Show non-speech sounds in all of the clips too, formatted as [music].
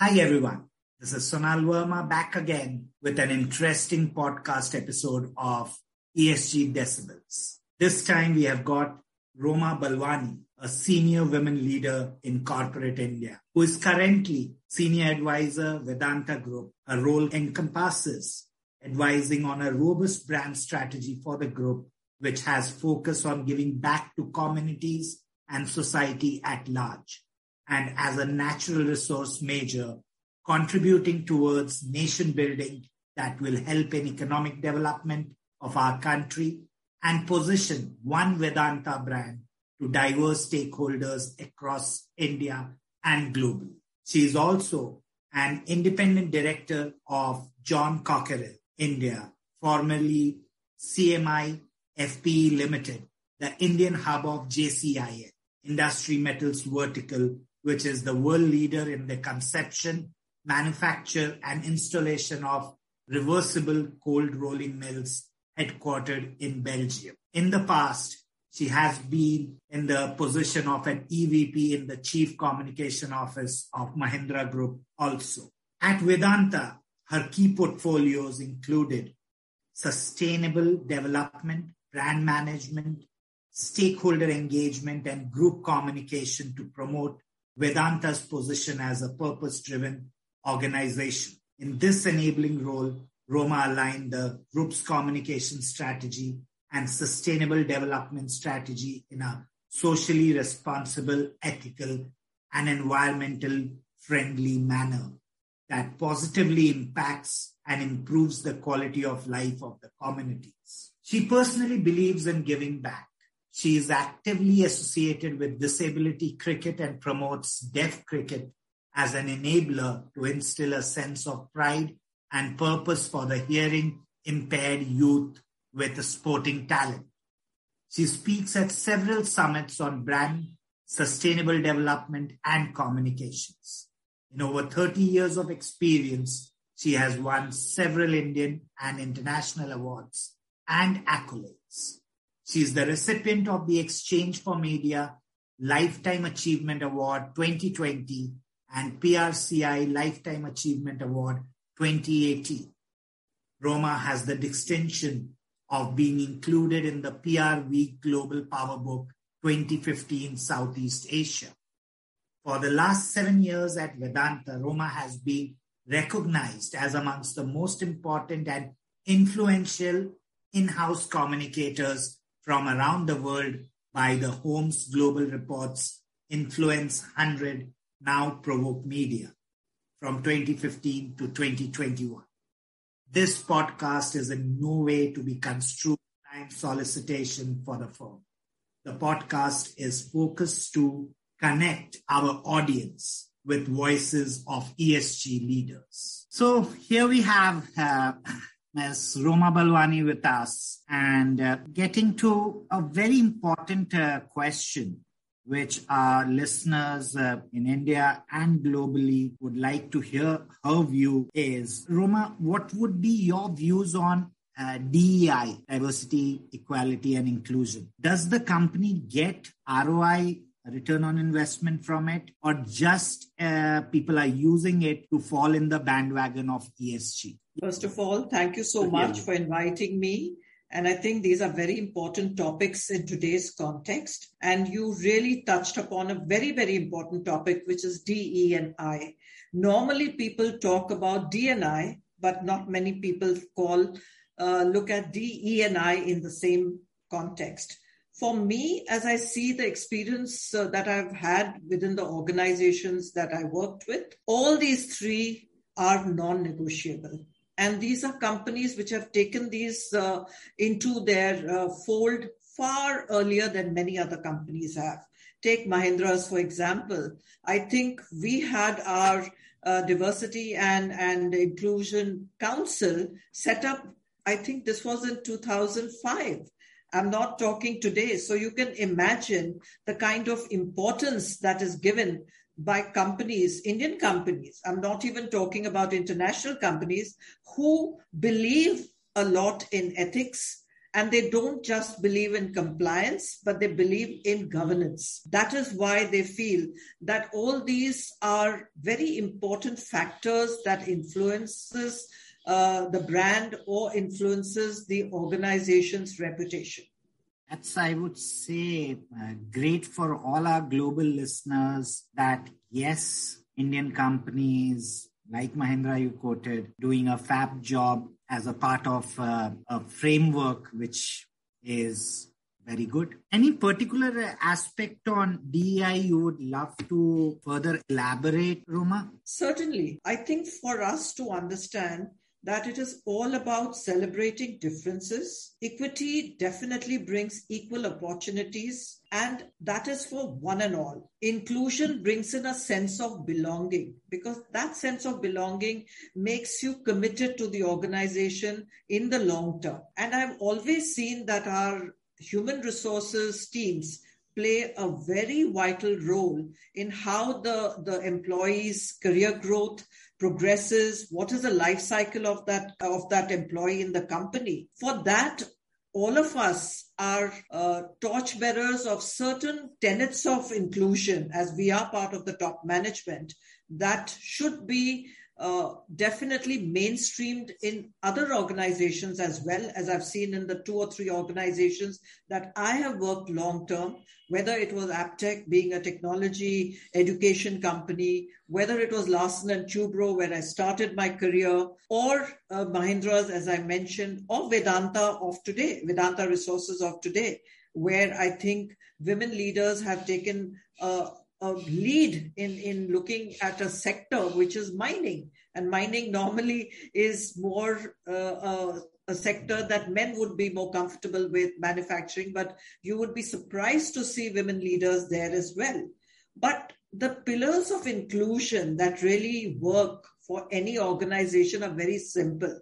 Hi, everyone. This is Sonal Verma back again with an interesting podcast episode of ESG Decibels. This time we have got Roma Balwani, a senior women leader in corporate India, who is currently senior advisor Vedanta Group. Her role encompasses advising on a robust brand strategy for the group, which has focus on giving back to communities and society at large. And as a natural resource major, contributing towards nation building that will help in economic development of our country and position one Vedanta brand to diverse stakeholders across India and globally. She is also an independent director of John Cockerill India, formerly CMI FPE Limited, the Indian hub of JCIL, Industry Metals Vertical, which is the world leader in the conception manufacture and installation of reversible cold rolling mills headquartered in Belgium. In the past, she has been in the position of an EVP in the Chief Communication Office of Mahindra Group also. At Vedanta, her key portfolios included sustainable development, brand management, stakeholder engagement, and group communication to promote Vedanta's position as a purpose driven organization. In this enabling role, Roma aligned the group's communication strategy and sustainable development strategy in a socially responsible, ethical, and environmental friendly manner that positively impacts and improves the quality of life of the communities. She personally believes in giving back. She is actively associated with disability cricket and promotes deaf cricket as an enabler to instill a sense of pride and purpose for the hearing impaired youth with sporting talent. She speaks at several summits on brand, sustainable development, and communications. In over 30 years of experience, she has won several Indian and international awards and accolades. She is the recipient of the exchange4media Lifetime Achievement Award 2020 and PRCI Lifetime Achievement Award 2018. Roma has the distinction of being included in the PR Week Global Power Book 2015 Southeast Asia. For the last seven years at Vedanta, Roma has been recognized as amongst the most important and influential in-house communicators from around the world by the Holmes Global Reports Influence 100 now Provoke Media from 2015 to 2021. This podcast is in no way to be construed time solicitation for the firm. The podcast is focused to connect our audience with voices of ESG leaders. So here we have uh, Ms. Roma Balwani with us and uh, getting to a very important uh, question which our listeners uh, in India and globally would like to hear her view is Roma, what would be your views on uh, DEI, diversity, equality, and inclusion? Does the company get ROI return on investment from it or just uh, people are using it to fall in the bandwagon of ESG? First of all, thank you so much for inviting me. And I think these are very important topics in today's context. And you really touched upon a very, very important topic, which is DE and I. Normally, people talk about D and I, but not many people call uh, look at DE and I in the same context. For me, as I see the experience uh, that I've had within the organizations that I worked with, all these three are non-negotiable and these are companies which have taken these uh, into their uh, fold far earlier than many other companies have. Take Mahindra's, for example. I think we had our uh, diversity and, and inclusion council set up, I think this was in 2005. I'm not talking today. So you can imagine the kind of importance that is given by companies, Indian companies, I'm not even talking about international companies, who believe a lot in ethics and they don't just believe in compliance but they believe in governance. That is why they feel that all these are very important factors that influences uh, the brand or influences the organization's reputation that's i would say uh, great for all our global listeners that yes indian companies like mahindra you quoted doing a fab job as a part of uh, a framework which is very good. Any particular aspect on DEI you would love to further elaborate, Roma? Certainly. I think for us to understand that it is all about celebrating differences. Equity definitely brings equal opportunities, and that is for one and all. Inclusion brings in a sense of belonging because that sense of belonging makes you committed to the organization in the long term. And I've always seen that our human resources teams play a very vital role in how the, the employee's career growth progresses what is the life cycle of that of that employee in the company. For that all of us are uh, torchbearers of certain tenets of inclusion. As we are part of the top management that should be uh, definitely mainstreamed in other organizations as well as I've seen in the two or three organizations that I have worked long term, whether it was Aptech being a technology education company, whether it was Larsen and Toubro where I started my career, or uh, Mahindra's as I mentioned, or Vedanta of today, Vedanta Resources of today, where I think women leaders have taken uh, a lead in, in looking at a sector which is mining. And mining normally is more uh, uh, a sector that men would be more comfortable with manufacturing, but you would be surprised to see women leaders there as well. But the pillars of inclusion that really work for any organization are very simple.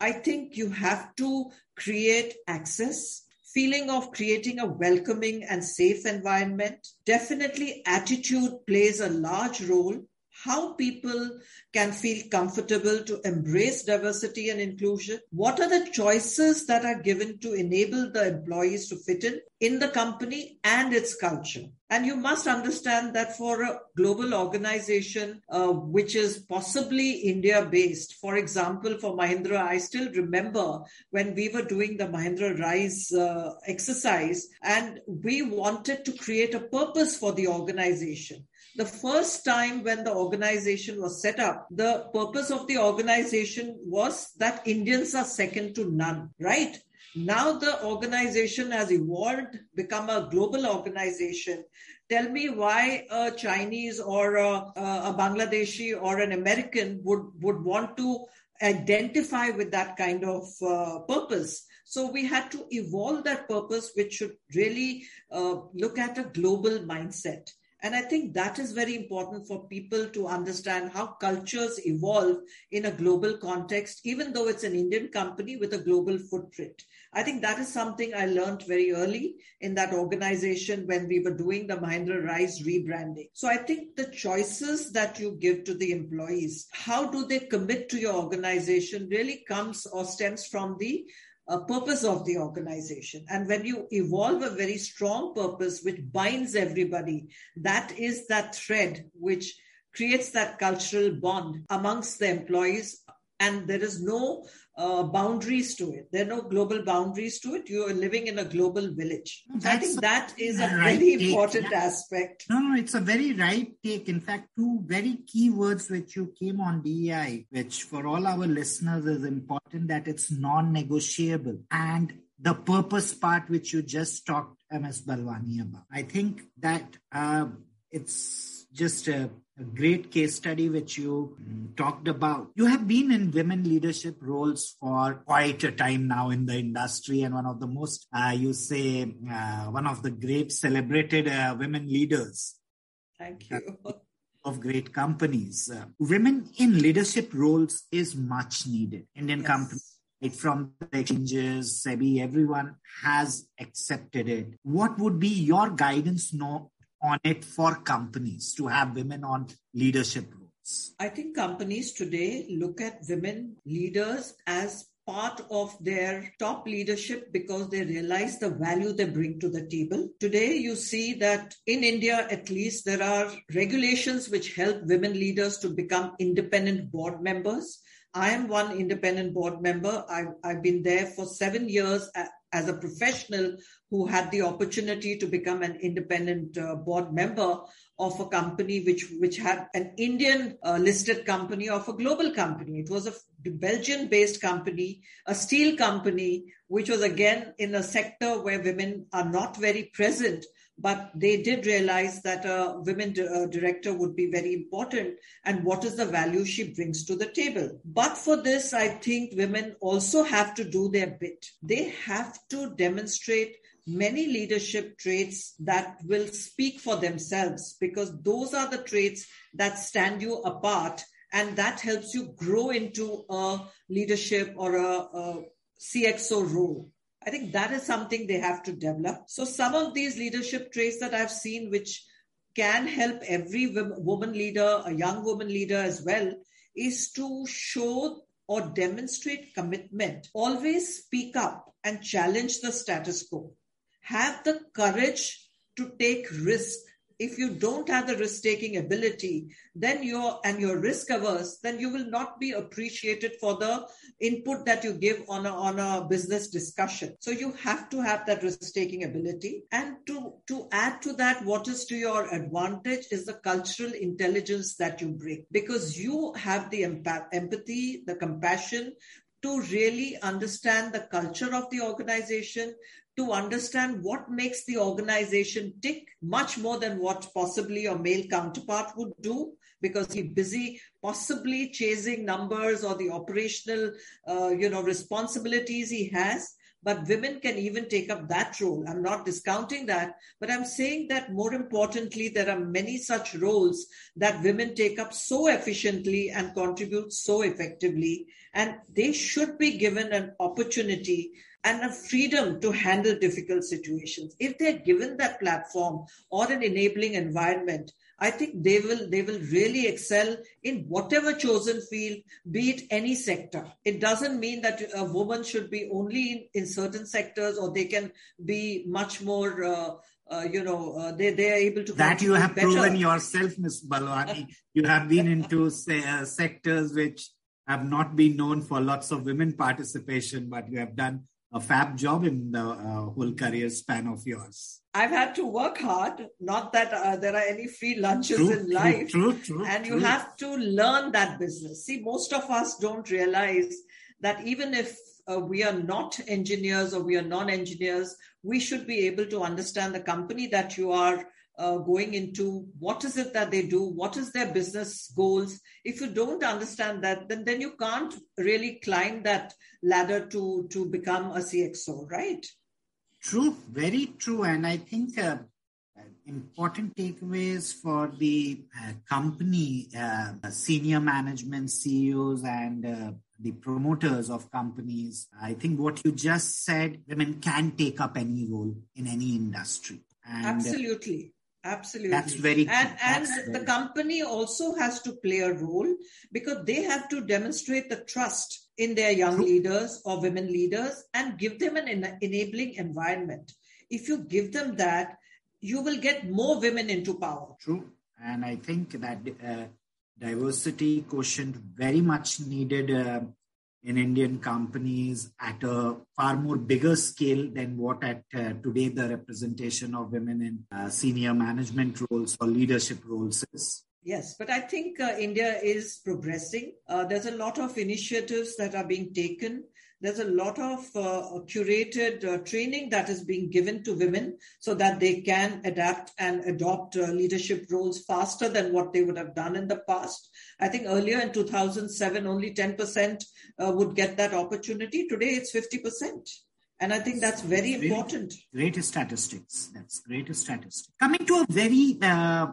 I think you have to create access feeling of creating a welcoming and safe environment. Definitely, attitude plays a large role. How people can feel comfortable to embrace diversity and inclusion. What are the choices that are given to enable the employees to fit in in the company and its culture? And you must understand that for a global organization, uh, which is possibly India based, for example, for Mahindra, I still remember when we were doing the Mahindra Rise uh, exercise and we wanted to create a purpose for the organization. The first time when the organization was set up, the purpose of the organization was that Indians are second to none, right? Now the organization has evolved, become a global organization. Tell me why a Chinese or a, a Bangladeshi or an American would, would want to identify with that kind of uh, purpose. So we had to evolve that purpose, which should really uh, look at a global mindset. And I think that is very important for people to understand how cultures evolve in a global context, even though it's an Indian company with a global footprint. I think that is something I learned very early in that organization when we were doing the Mahindra Rise rebranding. So I think the choices that you give to the employees, how do they commit to your organization really comes or stems from the uh, purpose of the organization. And when you evolve a very strong purpose which binds everybody, that is that thread which creates that cultural bond amongst the employees. And there is no uh, boundaries to it. There are no global boundaries to it. You are living in a global village. I think that is a right very take. important yeah. aspect. No, no, it's a very right take. In fact, two very key words which you came on DEI, which for all our listeners is important that it's non-negotiable. And the purpose part which you just talked ms balwani about i think that uh, it's just a a great case study which you talked about. You have been in women leadership roles for quite a time now in the industry, and one of the most, uh, you say, uh, one of the great celebrated uh, women leaders. Thank you. Of great companies. Uh, women in leadership roles is much needed. Indian yes. companies from the exchanges, SEBI, everyone has accepted it. What would be your guidance no, on it for companies to have women on leadership roles? I think companies today look at women leaders as part of their top leadership because they realize the value they bring to the table. Today, you see that in India, at least, there are regulations which help women leaders to become independent board members. I am one independent board member. I've, I've been there for seven years as a professional who had the opportunity to become an independent uh, board member of a company which which had an Indian uh, listed company of a global company. It was a Belgian based company, a steel company, which was again in a sector where women are not very present, but they did realize that a women director would be very important and what is the value she brings to the table. But for this, I think women also have to do their bit. They have to demonstrate many leadership traits that will speak for themselves because those are the traits that stand you apart and that helps you grow into a leadership or a, a CXO role. I think that is something they have to develop. So some of these leadership traits that I've seen, which can help every woman leader, a young woman leader as well, is to show or demonstrate commitment. Always speak up and challenge the status quo. Have the courage to take risk if you don't have the risk taking ability then you're and you're risk averse then you will not be appreciated for the input that you give on a, on a business discussion. So you have to have that risk taking ability. And to to add to that what is to your advantage is the cultural intelligence that you bring. Because you have the empathy the compassion to really understand the culture of the organization, to understand what makes the organization tick much more than what possibly your male counterpart would do because he's busy possibly chasing numbers or the operational uh, you know responsibilities he has but women can even take up that role. I'm not discounting that, but I'm saying that more importantly, there are many such roles that women take up so efficiently and contribute so effectively. And they should be given an opportunity and a freedom to handle difficult situations. If they're given that platform or an enabling environment, I think they will they will really excel in whatever chosen field, be it any sector. It doesn't mean that a woman should be only in, in certain sectors or they can be much more uh, uh, you know, uh, they, they are able to. That you have better. proven yourself, Ms. Balwani. you have been [laughs] into say, uh, sectors which have not been known for lots of women participation, but you have done a fab job in the uh, whole career span of yours. I've had to work hard. Not that uh, there are any free lunches true, in life. True, true, and true. you have to learn that business. See, most of us don't realize that even if uh, we are not engineers or we are non-engineers, we should be able to understand the company that you are uh, going into what is it that they do what is their business goals. If you don't understand that then then you can't really climb that ladder to to become a cxo right? True very true. And i think uh, important takeaways for the uh, company uh, senior management ceos and uh, the promoters of companies i think what you just said women can take up any role in any industry. And, absolutely Absolutely. That's very And, and very the company also has to play a role because they have to demonstrate the trust in their young True. leaders or women leaders and give them an en- enabling environment. If you give them that, you will get more women into power. True. And I think that uh, diversity quotient very much needed uh, in Indian companies at a far more bigger scale than what at uh, today the representation of women in uh, senior management roles or leadership roles is. Yes, but I think uh, India is progressing. Uh, there's a lot of initiatives that are being taken there's a lot of uh, curated uh, training that is being given to women so that they can adapt and adopt uh, leadership roles faster than what they would have done in the past. I think earlier in 2007, only 10% uh, would get that opportunity. Today, it's 50%. And I think that's very great, important. Great statistics. That's great statistics. Coming to a very uh,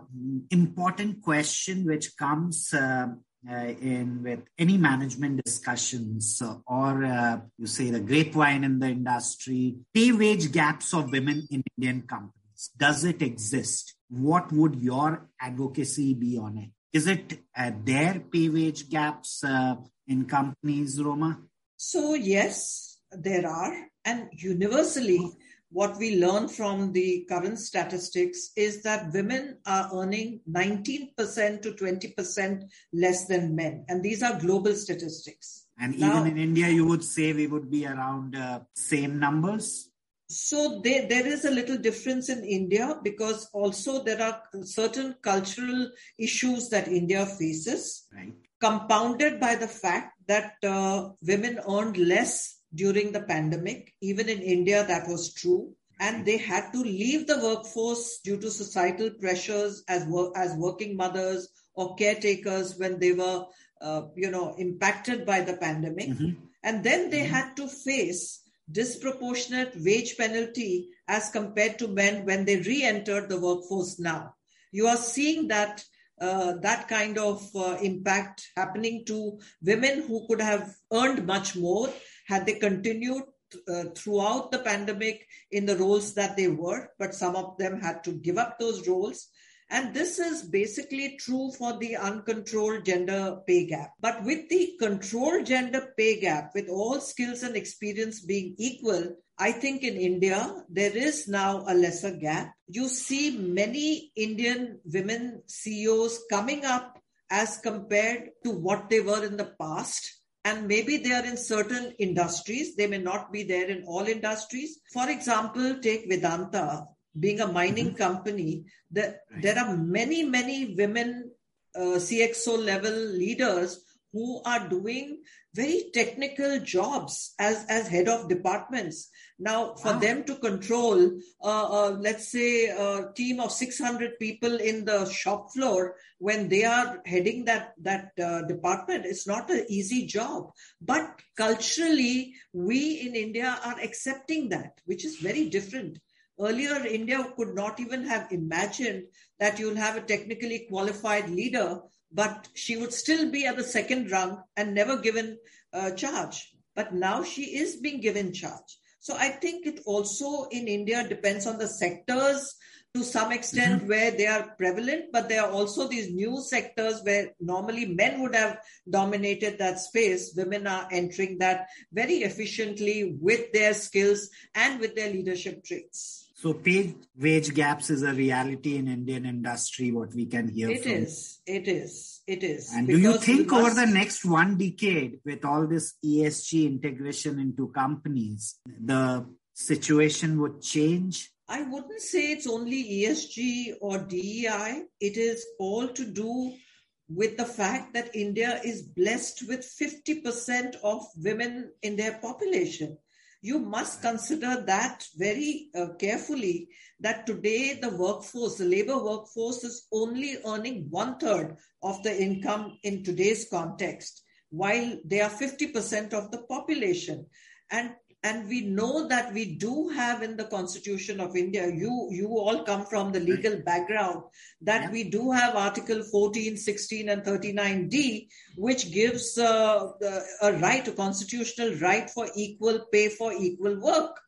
important question, which comes uh, in with any management discussions uh, or uh, you say the grapevine in the industry, pay wage gaps of women in Indian companies. Does it exist? What would your advocacy be on it? Is it uh, there pay wage gaps uh, in companies, Roma? So, yes, there are. And universally, what we learn from the current statistics is that women are earning 19% to 20% less than men. And these are global statistics. And now, even in India, you would say we would be around uh, same numbers? So there, there is a little difference in India because also there are certain cultural issues that India faces, right. compounded by the fact that uh, women earned less during the pandemic. Even in India, that was true. And they had to leave the workforce due to societal pressures as, work, as working mothers or caretakers when they were, uh, you know, impacted by the pandemic. Mm-hmm. And then they mm-hmm. had to face disproportionate wage penalty as compared to men when they re-entered the workforce now. You are seeing that uh, that kind of uh, impact happening to women who could have earned much more had they continued uh, throughout the pandemic in the roles that they were, but some of them had to give up those roles. And this is basically true for the uncontrolled gender pay gap. But with the controlled gender pay gap, with all skills and experience being equal, I think in India, there is now a lesser gap. You see many Indian women CEOs coming up as compared to what they were in the past. And maybe they are in certain industries. They may not be there in all industries. For example, take Vedanta, being a mining mm-hmm. company. The, there are many, many women uh, CXO level leaders who are doing very technical jobs as, as head of departments. Now, for wow. them to control, uh, uh, let's say, a team of 600 people in the shop floor when they are heading that, that uh, department, it's not an easy job. But culturally, we in India are accepting that, which is very different. Earlier, India could not even have imagined that you'll have a technically qualified leader but she would still be at the second rung and never given uh, charge. But now she is being given charge. So I think it also in India depends on the sectors to some extent mm-hmm. where they are prevalent, but there are also these new sectors where normally men would have dominated that space. Women are entering that very efficiently with their skills and with their leadership traits. So pay wage gaps is a reality in Indian industry, what we can hear It from. is. It is. It is. And do you think must... over the next one decade, with all this ESG integration into companies, the situation would change? I wouldn't say it's only ESG or DEI. It is all to do with the fact that India is blessed with 50% of women in their population you must consider that very uh, carefully that today the workforce, the labor workforce is only earning one third of the income in today's context, while they are 50% of the population. And and we know that we do have in the constitution of india you you all come from the legal background that yeah. we do have article 14 16 and 39d which gives uh, a right a constitutional right for equal pay for equal work.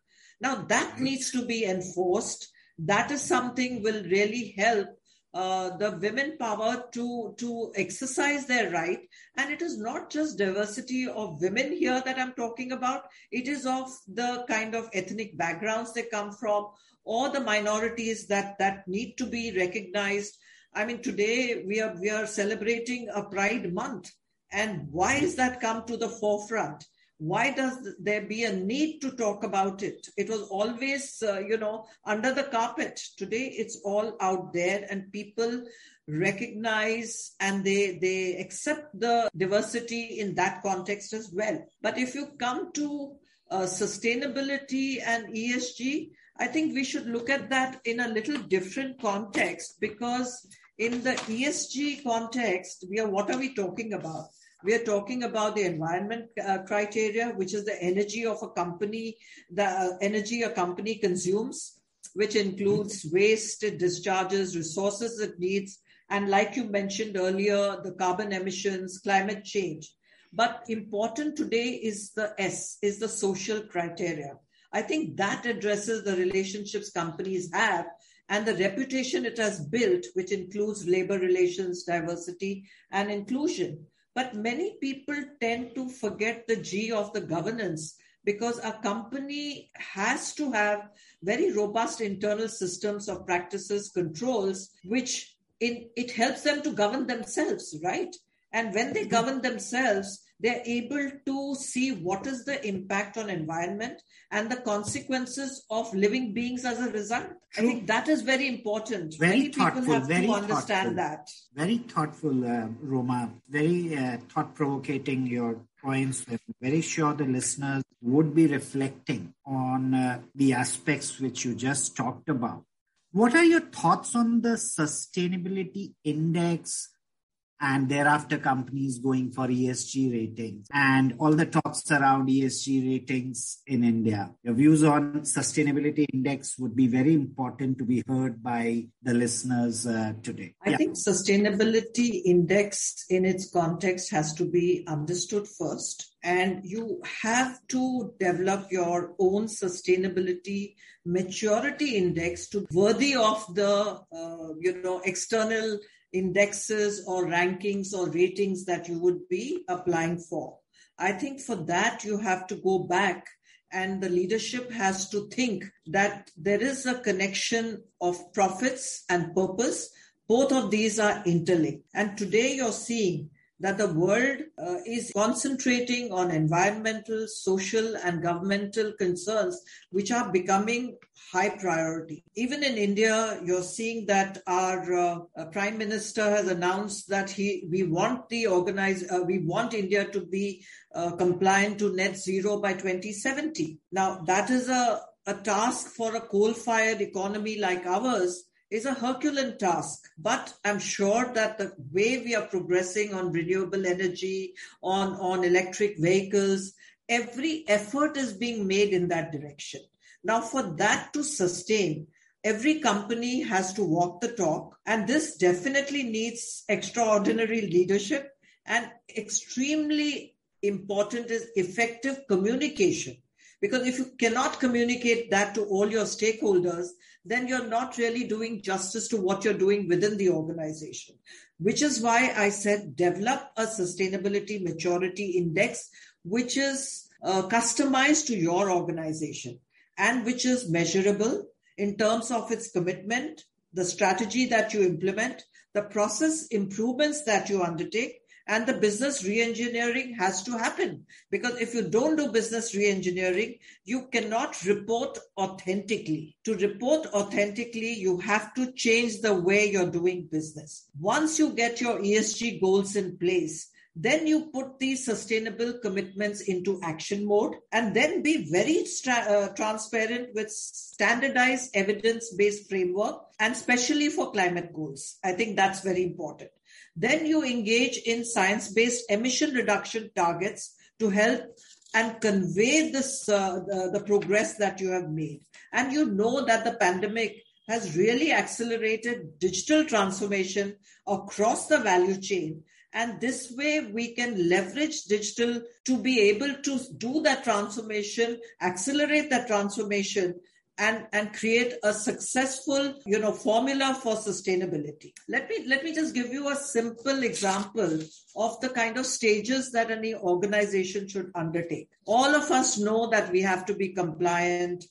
Now that needs to be enforced. That is something will really help uh, the women power to to exercise their right. And it is not just diversity of women here that i'm talking about. It is of the kind of ethnic backgrounds they come from or the minorities that that need to be recognized. I mean today we are we are celebrating a pride month. And why is that come to the forefront why does there be a need to talk about it? It was always uh, you know under the carpet. Today it's all out there and people recognize and they they accept the diversity in that context as well. But if you come to uh, sustainability and esg i think we should look at that in a little different context because in the esg context we are what are we talking about we are talking about the environment uh, criteria, which is the energy of a company, the uh, energy a company consumes, which includes waste, discharges, resources it needs, and like you mentioned earlier, the carbon emissions, climate change. But important today is the S, is the social criteria. I think that addresses the relationships companies have and the reputation it has built, which includes labor relations, diversity, and inclusion. But many people tend to forget the G of the governance because a company has to have very robust internal systems of practices, controls, which in, it helps them to govern themselves, right? And when they mm-hmm. govern themselves, they're able to see what is the impact on environment and the consequences of living beings as a result. True. I think that is very important. Very Many thoughtful, people have very to understand thoughtful. that. Very thoughtful, uh, Roma. Very uh, thought provoking, your points. I'm very sure the listeners would be reflecting on uh, the aspects which you just talked about. What are your thoughts on the sustainability index and thereafter companies going for ESG ratings and all the talks around ESG ratings in India. Your views on sustainability index would be very important to be heard by the listeners uh, today. I yeah. think sustainability index in its context has to be understood first and you have to develop your own sustainability maturity index to worthy of the uh, you know external indexes or rankings or ratings that you would be applying for. I think for that, you have to go back and the leadership has to think that there is a connection of profits and purpose. Both of these are interlinked. And today you're seeing that the world uh, is concentrating on environmental, social, and governmental concerns, which are becoming high priority. Even in India, you're seeing that our uh, uh prime minister has announced that he we want the organize uh, we want India to be uh, compliant to net zero by 2070. Now that is a a task for a coal-fired economy like ours is a Herculean task. But I'm sure that the way we are progressing on renewable energy, on, on electric vehicles, every effort is being made in that direction. Now, for that to sustain, every company has to walk the talk. And this definitely needs extraordinary leadership and extremely important is effective communication. Because if you cannot communicate that to all your stakeholders, then you're not really doing justice to what you're doing within the organization. Which is why I said develop a sustainability maturity index, which is uh, customized to your organization and which is measurable in terms of its commitment, the strategy that you implement, the process improvements that you undertake, and the business reengineering has to happen. Because if you don't do business reengineering you cannot report authentically. To report authentically you have to change the way you're doing business. Once you get your esg goals in place then you put these sustainable commitments into action mode and then be very uh, transparent with standardized evidence based framework and especially for climate goals. I think that's very important then you engage in science based emission reduction targets to help and convey this, uh, the, the progress that you have made. And you know that the pandemic has really accelerated digital transformation across the value chain. And this way we can leverage digital to be able to do that transformation, accelerate that transformation and and create a successful you know formula for sustainability. Let me let me just give you a simple example of the kind of stages that any organization should undertake. All of us know that we have to be compliant.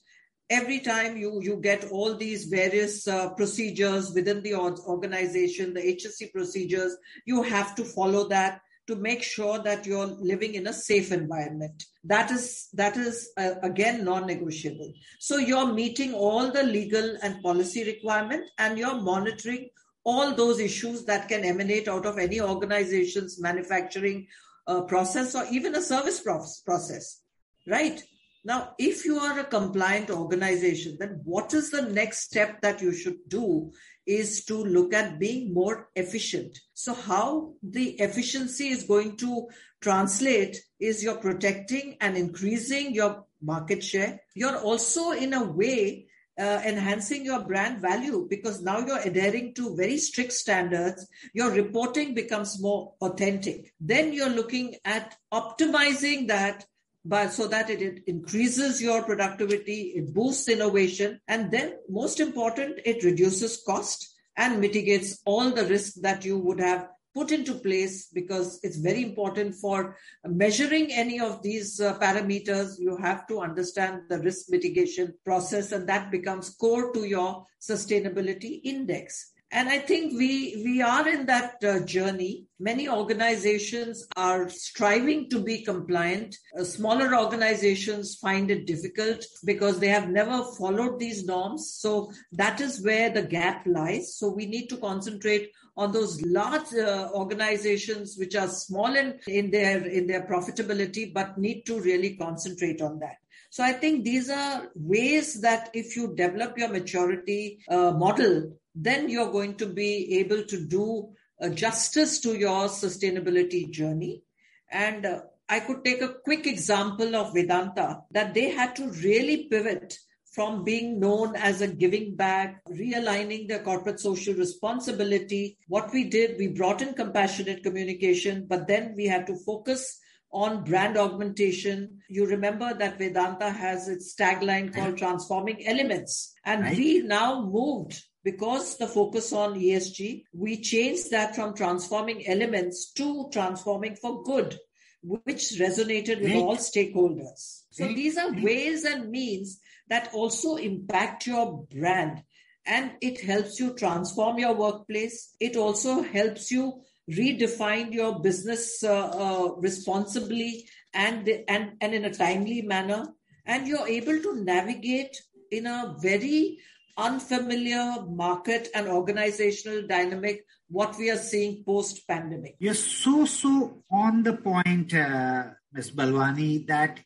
Every time you you get all these various uh, procedures within the organization the hse procedures you have to follow that to make sure that you're living in a safe environment. That is that is uh, again non-negotiable. So you're meeting all the legal and policy requirement and you're monitoring all those issues that can emanate out of any organization's manufacturing uh, process or even a service process right now if you are a compliant organization then what is the next step that you should do is to look at being more efficient. So, how the efficiency is going to translate is you're protecting and increasing your market share. You're also, in a way, uh, enhancing your brand value because now you're adhering to very strict standards. Your reporting becomes more authentic. Then you're looking at optimizing that but so that it, increases your productivity, it boosts innovation, and then most important, it reduces cost and mitigates all the risks that you would have put into place because it's very important for measuring any of these uh, parameters. You have to understand the risk mitigation process, and that becomes core to your sustainability index. And I think we, we are in that uh, journey. Many organizations are striving to be compliant. Uh, smaller organizations find it difficult because they have never followed these norms. So that is where the gap lies. So we need to concentrate on those large uh, organizations which are small in, in their in their profitability, but need to really concentrate on that. So I think these are ways that if you develop your maturity uh, model, then you're going to be able to do uh, justice to your sustainability journey. And uh, I could take a quick example of Vedanta that they had to really pivot from being known as a giving back, realigning their corporate social responsibility. What we did, we brought in compassionate communication, but then we had to focus on brand augmentation. You remember that Vedanta has its tagline called Transforming Elements. And right. we now moved because the focus on ESG, we changed that from transforming elements to transforming for good, which resonated with all stakeholders. So these are ways and means that also impact your brand and it helps you transform your workplace. It also helps you redefine your business uh, uh, responsibly and, and, and in a timely manner. And you're able to navigate in a very unfamiliar market and organizational dynamic what we are seeing post pandemic. You're so, so on the point, uh, Ms. Balwani, that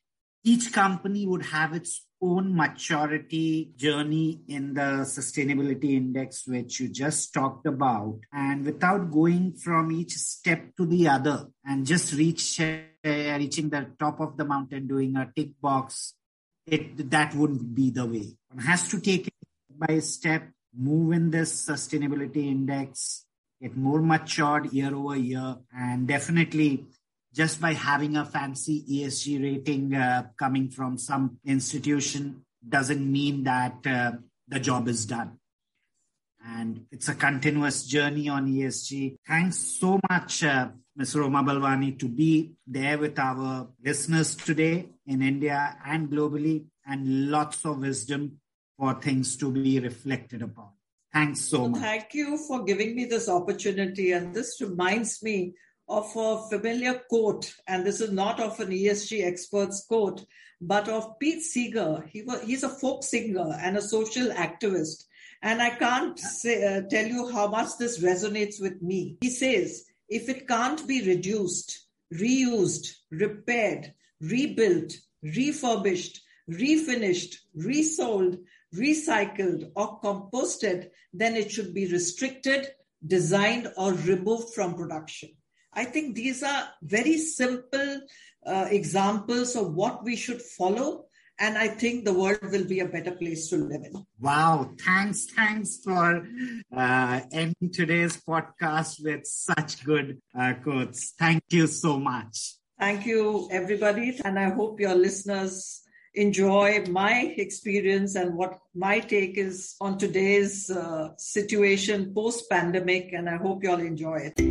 each company would have its own maturity journey in the sustainability index, which you just talked about. And without going from each step to the other and just reach, uh, reaching the top of the mountain, doing a tick box, it, that wouldn't be the way. One has to take by step, move in this sustainability index, get more matured year over year, and definitely just by having a fancy ESG rating uh, coming from some institution doesn't mean that uh, the job is done. And it's a continuous journey on ESG. Thanks so much, uh, Ms. Roma Balwani, to be there with our listeners today in India and globally, and lots of wisdom for things to be reflected upon. Thanks so much. Thank you for giving me this opportunity. And this reminds me of a familiar quote, and this is not of an ESG expert's quote, but of Pete Seeger. He was, he's a folk singer and a social activist. And I can't say, uh, tell you how much this resonates with me. He says, if it can't be reduced, reused, repaired, rebuilt, refurbished, refinished, resold, recycled, or composted, then it should be restricted, designed, or removed from production. I think these are very simple uh, examples of what we should follow. And I think the world will be a better place to live in. Wow. Thanks. Thanks for uh, ending today's podcast with such good uh, quotes. Thank you so much. Thank you, everybody. And I hope your listeners enjoy my experience and what my take is on today's uh, situation post pandemic. And I hope you all enjoy it.